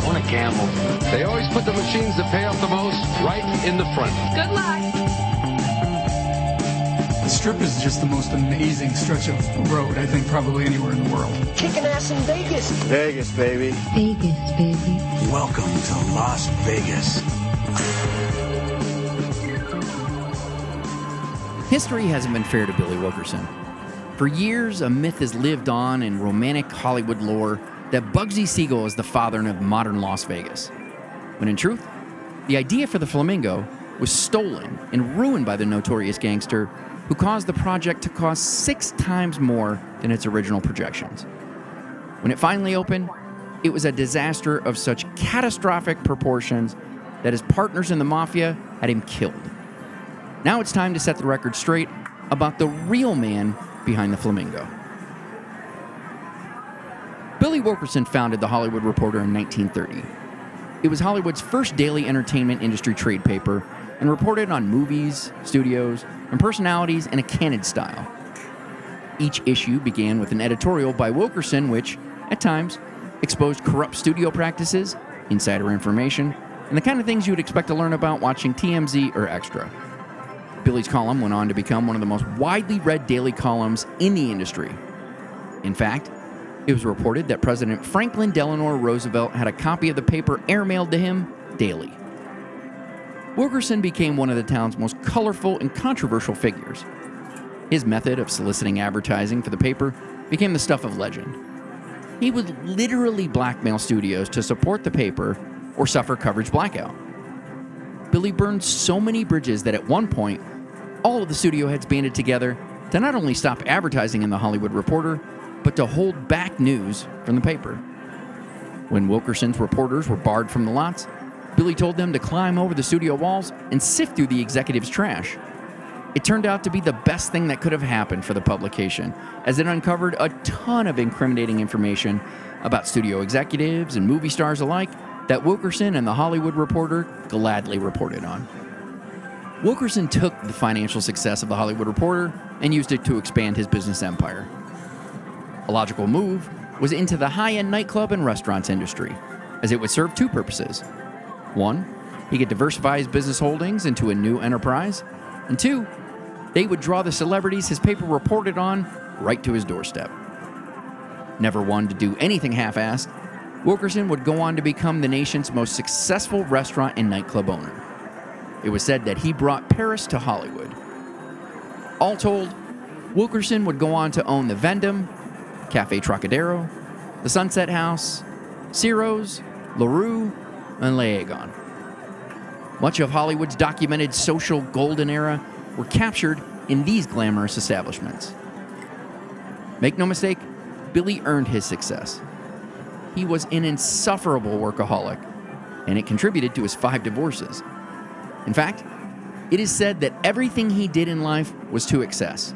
I want to gamble. They always put the machines that pay off the most right in the front. Good luck. The Strip is just the most amazing stretch of road, I think, probably anywhere in the world. Kicking ass in Vegas. Vegas, baby. Vegas, baby. Welcome to Las Vegas. History hasn't been fair to Billy Wilkerson. For years, a myth has lived on in romantic Hollywood lore that Bugsy Siegel is the father of modern Las Vegas. When in truth, the idea for the Flamingo was stolen and ruined by the notorious gangster who caused the project to cost six times more than its original projections. When it finally opened, it was a disaster of such catastrophic proportions that his partners in the mafia had him killed. Now it's time to set the record straight about the real man behind the Flamingo. Billy Wilkerson founded the Hollywood Reporter in 1930. It was Hollywood's first daily entertainment industry trade paper and reported on movies, studios, and personalities in a candid style. Each issue began with an editorial by Wilkerson, which, at times, exposed corrupt studio practices, insider information, and the kind of things you would expect to learn about watching TMZ or Extra. Billy's column went on to become one of the most widely read daily columns in the industry. In fact, it was reported that President Franklin Delano Roosevelt had a copy of the paper airmailed to him daily. Wilkerson became one of the town's most colorful and controversial figures. His method of soliciting advertising for the paper became the stuff of legend. He would literally blackmail studios to support the paper or suffer coverage blackout. Billy burned so many bridges that at one point, all of the studio heads banded together to not only stop advertising in the Hollywood Reporter, but to hold back news from the paper. When Wilkerson's reporters were barred from the lots, Billy told them to climb over the studio walls and sift through the executives' trash. It turned out to be the best thing that could have happened for the publication, as it uncovered a ton of incriminating information about studio executives and movie stars alike that Wilkerson and the Hollywood Reporter gladly reported on. Wilkerson took the financial success of the Hollywood Reporter and used it to expand his business empire. A logical move was into the high end nightclub and restaurants industry, as it would serve two purposes. One, he could diversify his business holdings into a new enterprise, and two, they would draw the celebrities his paper reported on right to his doorstep. Never one to do anything half assed, Wilkerson would go on to become the nation's most successful restaurant and nightclub owner. It was said that he brought Paris to Hollywood. All told, Wilkerson would go on to own the Vendome, Cafe Trocadero, the Sunset House, Ciro's, LaRue, and L'Aiglon. Much of Hollywood's documented social golden era were captured in these glamorous establishments. Make no mistake, Billy earned his success. He was an insufferable workaholic, and it contributed to his five divorces. In fact, it is said that everything he did in life was to excess.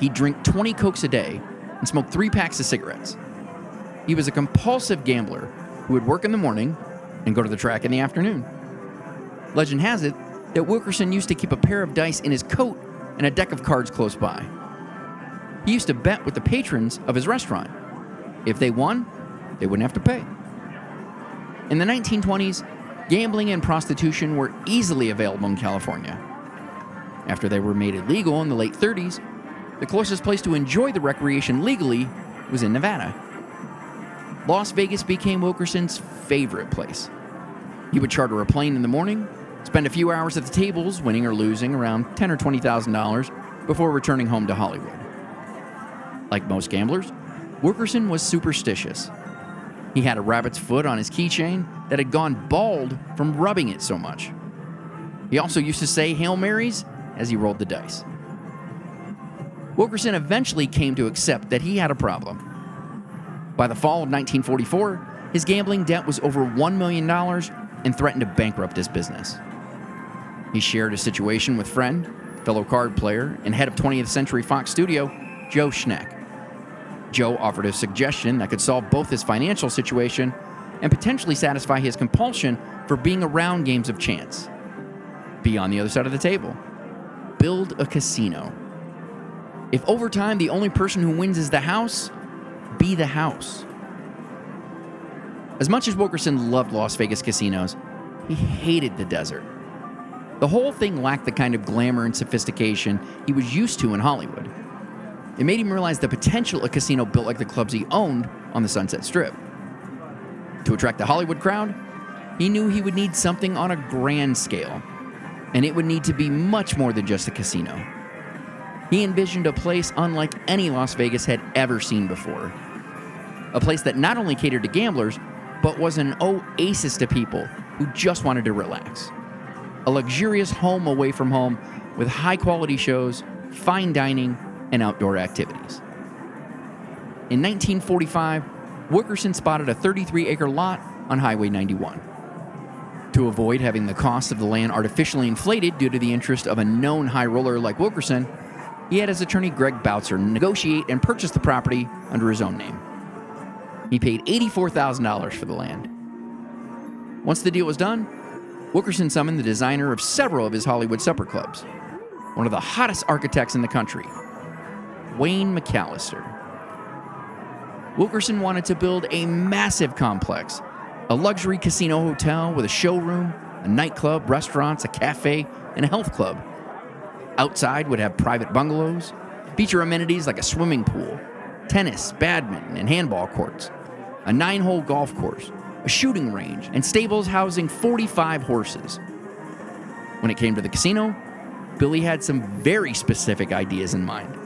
He'd drink 20 Cokes a day and smoke three packs of cigarettes. He was a compulsive gambler who would work in the morning and go to the track in the afternoon. Legend has it that Wilkerson used to keep a pair of dice in his coat and a deck of cards close by. He used to bet with the patrons of his restaurant. If they won, they wouldn't have to pay. In the 1920s, gambling and prostitution were easily available in California. After they were made illegal in the late 30s, the closest place to enjoy the recreation legally was in Nevada. Las Vegas became Wilkerson's favorite place. He would charter a plane in the morning, spend a few hours at the tables, winning or losing around ten or twenty thousand dollars, before returning home to Hollywood. Like most gamblers, Wilkerson was superstitious. He had a rabbit's foot on his keychain that had gone bald from rubbing it so much. He also used to say Hail Marys as he rolled the dice. Wilkerson eventually came to accept that he had a problem. By the fall of 1944, His gambling debt was over $1 million and threatened to bankrupt his business. He shared a situation with friend, fellow card player, and head of 20th Century Fox Studio, Joe Schenck. Joe offered a suggestion that could solve both his financial situation and potentially satisfy his compulsion for being around games of chance. Be on the other side of the table. Build a casino. If over time the only person who wins is the house, be the house. As much as Wilkerson loved Las Vegas casinos, he hated the desert. The whole thing lacked the kind of glamour and sophistication he was used to in Hollywood. It made him realize the potential a casino built like the clubs he owned on the Sunset Strip. To attract the Hollywood crowd, he knew he would need something on a grand scale, and it would need to be much more than just a casino. He envisioned a place unlike any Las Vegas had ever seen before. A place that not only catered to gamblers, but was an oasis to people who just wanted to relax. A luxurious home away from home with high quality shows, fine dining, and outdoor activities. In 1945, Wilkerson spotted a 33 acre lot on Highway 91. To avoid having the cost of the land artificially inflated due to the interest of a known high roller like Wilkerson, he had his attorney Greg Bautzer negotiate and purchase the property under his own name. He paid $84,000 for the land. Once the deal was done, Wilkerson summoned the designer of several of his Hollywood supper clubs, one of the hottest architects in the country, Wayne McAllister. Wilkerson wanted to build a massive complex, a luxury casino hotel with a showroom, a nightclub, restaurants, a cafe, and a health club. Outside would have private bungalows, feature amenities like a swimming pool, tennis, badminton, and handball courts, a nine hole golf course, a shooting range, and stables housing 45 horses. When it came to the casino, Billy had some very specific ideas in mind.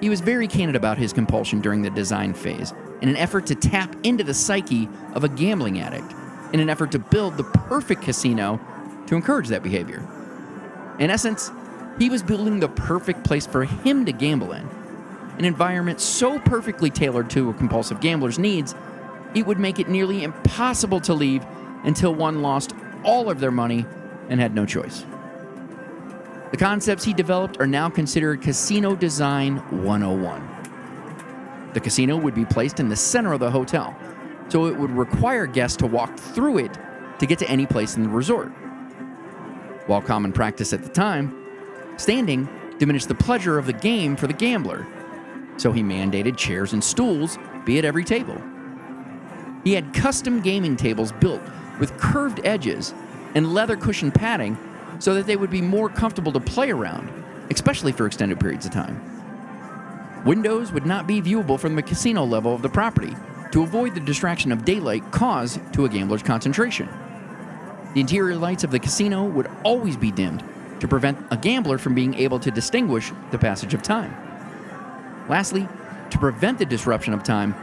He was very candid about his compulsion during the design phase in an effort to tap into the psyche of a gambling addict, in an effort to build the perfect casino to encourage that behavior. In essence, he was building the perfect place for him to gamble in, an environment so perfectly tailored to a compulsive gambler's needs, it would make it nearly impossible to leave until one lost all of their money and had no choice. The concepts he developed are now considered Casino Design 101. The casino would be placed in the center of the hotel, so it would require guests to walk through it to get to any place in the resort. While common practice at the time, standing diminished the pleasure of the game for the gambler, so he mandated chairs and stools be at every table. He had custom gaming tables built with curved edges and leather cushion padding so that they would be more comfortable to play around, especially for extended periods of time. Windows would not be viewable from the casino level of the property to avoid the distraction of daylight caused to a gambler's concentration. The interior lights of the casino would always be dimmed to prevent a gambler from being able to distinguish the passage of time. Lastly, to prevent the disruption of time,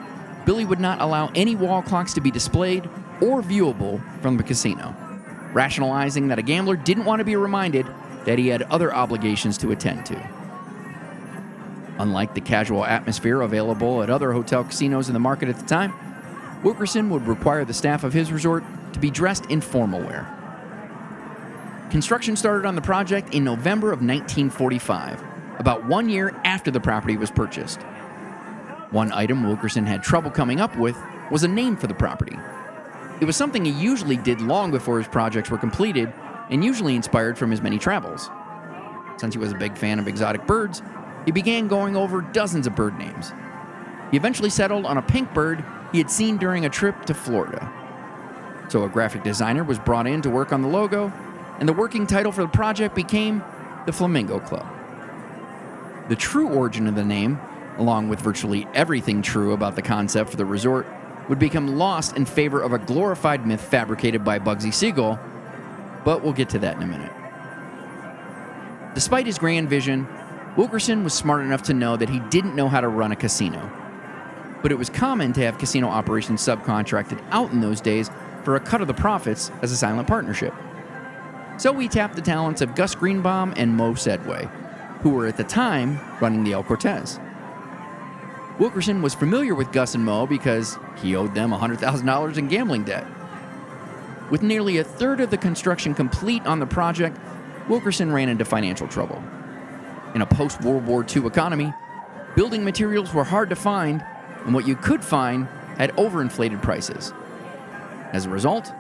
Billy would not allow any wall clocks to be displayed or viewable from the casino, rationalizing that a gambler didn't want to be reminded that he had other obligations to attend to. Unlike the casual atmosphere available at other hotel casinos in the market at the time, Wilkerson would require the staff of his resort to be dressed in formal wear. Construction started on the project in November of 1945, about one year after the property was purchased. One item Wilkerson had trouble coming up with was a name for the property. It was something he usually did long before his projects were completed and usually inspired from his many travels. Since he was a big fan of exotic birds, he began going over dozens of bird names. He eventually settled on a pink bird he had seen during a trip to Florida. So a graphic designer was brought in to work on the logo, and the working title for the project became the Flamingo Club. The true origin of the name, along with virtually everything true about the concept for the resort, would become lost in favor of a glorified myth fabricated by Bugsy Siegel, but we'll get to that in a minute. Despite his grand vision, Wilkerson was smart enough to know that he didn't know how to run a casino. But it was common to have casino operations subcontracted out in those days for a cut of the profits as a silent partnership. So we tapped the talents of Gus Greenbaum and Moe Sedway, who were at the time running the El Cortez. Wilkerson was familiar with Gus and Moe because he owed them $100,000 in gambling debt. With nearly a third of the construction complete on the project, Wilkerson ran into financial trouble. In a post World War II economy, building materials were hard to find, and what you could find had overinflated prices. As a result,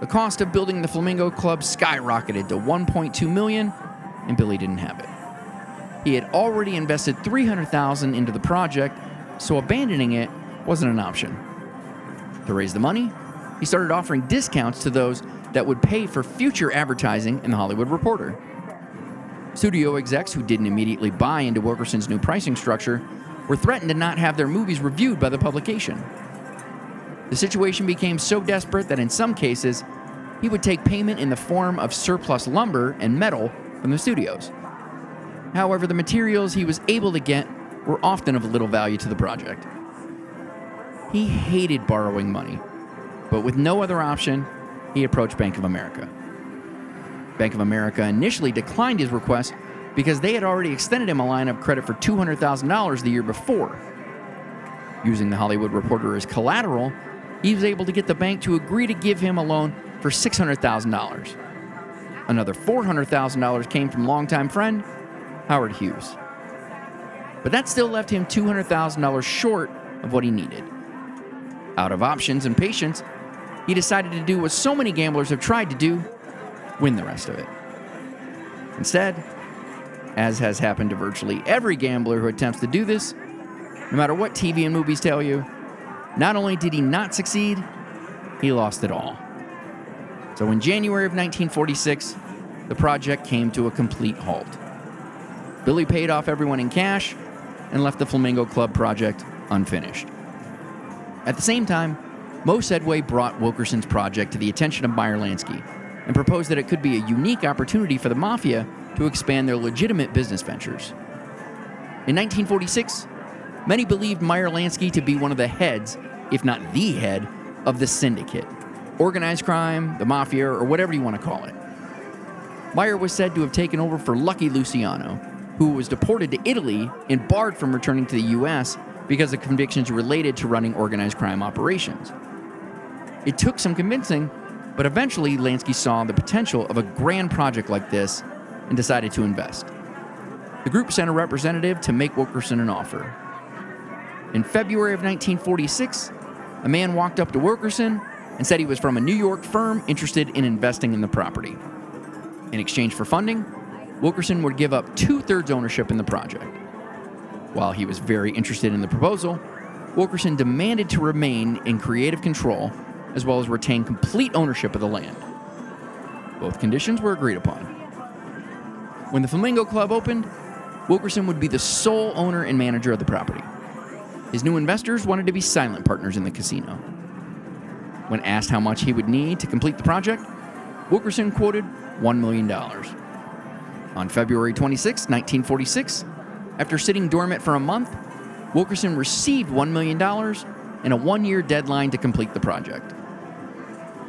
the cost of building the Flamingo Club skyrocketed to 1.2 million, and Billy didn't have it. He had already invested 300,000 into the project, so abandoning it wasn't an option. To raise the money, he started offering discounts to those that would pay for future advertising in the Hollywood Reporter. Studio execs who didn't immediately buy into Wilkerson's new pricing structure were threatened to not have their movies reviewed by the publication. The situation became so desperate that in some cases, he would take payment in the form of surplus lumber and metal from the studios. However, the materials he was able to get were often of little value to the project. He hated borrowing money, but with no other option, he approached Bank of America. Bank of America initially declined his request because they had already extended him a line of credit for $200,000 the year before. Using the Hollywood Reporter as collateral, he was able to get the bank to agree to give him a loan for $600,000. Another $400,000 came from longtime friend Howard Hughes. But that still left him $200,000 short of what he needed. Out of options and patience, he decided to do what so many gamblers have tried to do win the rest of it. Instead, as has happened to virtually every gambler who attempts to do this, no matter what TV and movies tell you, not only did he not succeed, he lost it all. So in January of 1946, the project came to a complete halt. Billy paid off everyone in cash and left the Flamingo Club project unfinished. At the same time, Moe Sedway brought Wilkerson's project to the attention of Meyer Lansky and proposed that it could be a unique opportunity for the Mafia to expand their legitimate business ventures. In 1946, many believed Meyer Lansky to be one of the heads, if not the head, of the syndicate organized crime, the Mafia, or whatever you want to call it. Meyer was said to have taken over for Lucky Luciano, who was deported to Italy and barred from returning to the U.S. because of convictions related to running organized crime operations. It took some convincing, but eventually Lansky saw the potential of a grand project like this and decided to invest. The group sent a representative to make Wilkerson an offer. In February of 1946, a man walked up to Wilkerson and said he was from a New York firm interested in investing in the property. In exchange for funding, Wilkerson would give up two thirds ownership in the project. While he was very interested in the proposal, Wilkerson demanded to remain in creative control as well as retain complete ownership of the land. Both conditions were agreed upon. When the Flamingo Club opened, Wilkerson would be the sole owner and manager of the property. His new investors wanted to be silent partners in the casino. When asked how much he would need to complete the project, Wilkerson quoted $1 million. On February 26, 1946, after sitting dormant for a month, Wilkerson received $1 million and a one year deadline to complete the project.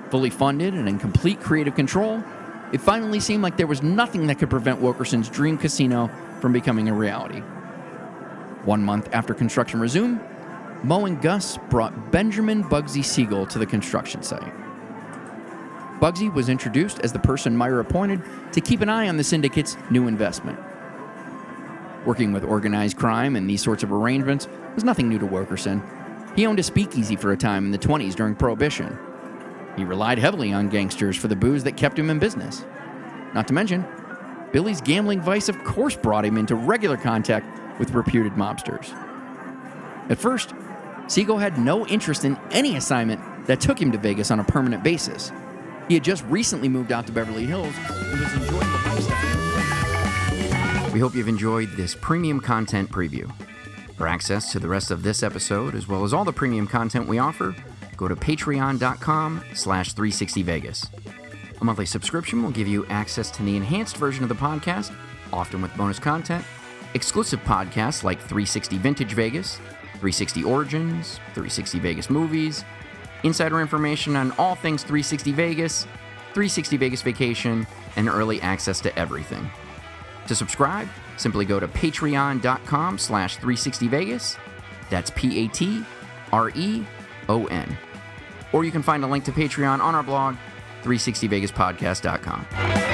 Fully funded and in complete creative control, it finally seemed like there was nothing that could prevent Wilkerson's dream casino from becoming a reality. One month after construction resumed, Moe and Gus brought Benjamin Bugsy Siegel to the construction site. Bugsy was introduced as the person Meyer appointed to keep an eye on the syndicate's new investment. Working with organized crime and these sorts of arrangements was nothing new to Wilkerson. He owned a speakeasy for a time in the 20s during Prohibition. He relied heavily on gangsters for the booze that kept him in business. Not to mention, Billy's gambling vice, of course, brought him into regular contact with reputed mobsters. At first, Siegel had no interest in any assignment that took him to Vegas on a permanent basis. He had just recently moved out to Beverly Hills and was enjoying the lifestyle. We hope you've enjoyed this premium content preview. For access to the rest of this episode, as well as all the premium content we offer, go to patreon.com slash 360vegas. A monthly subscription will give you access to the enhanced version of the podcast, often with bonus content, exclusive podcasts like 360 Vintage Vegas, 360 Origins, 360 Vegas Movies, insider information on all things 360 Vegas, 360 Vegas Vacation, and early access to everything. To subscribe, simply go to patreon.com slash 360vegas That's P A T R E O N. Or you can find a link to Patreon on our blog, 360vegaspodcast.com.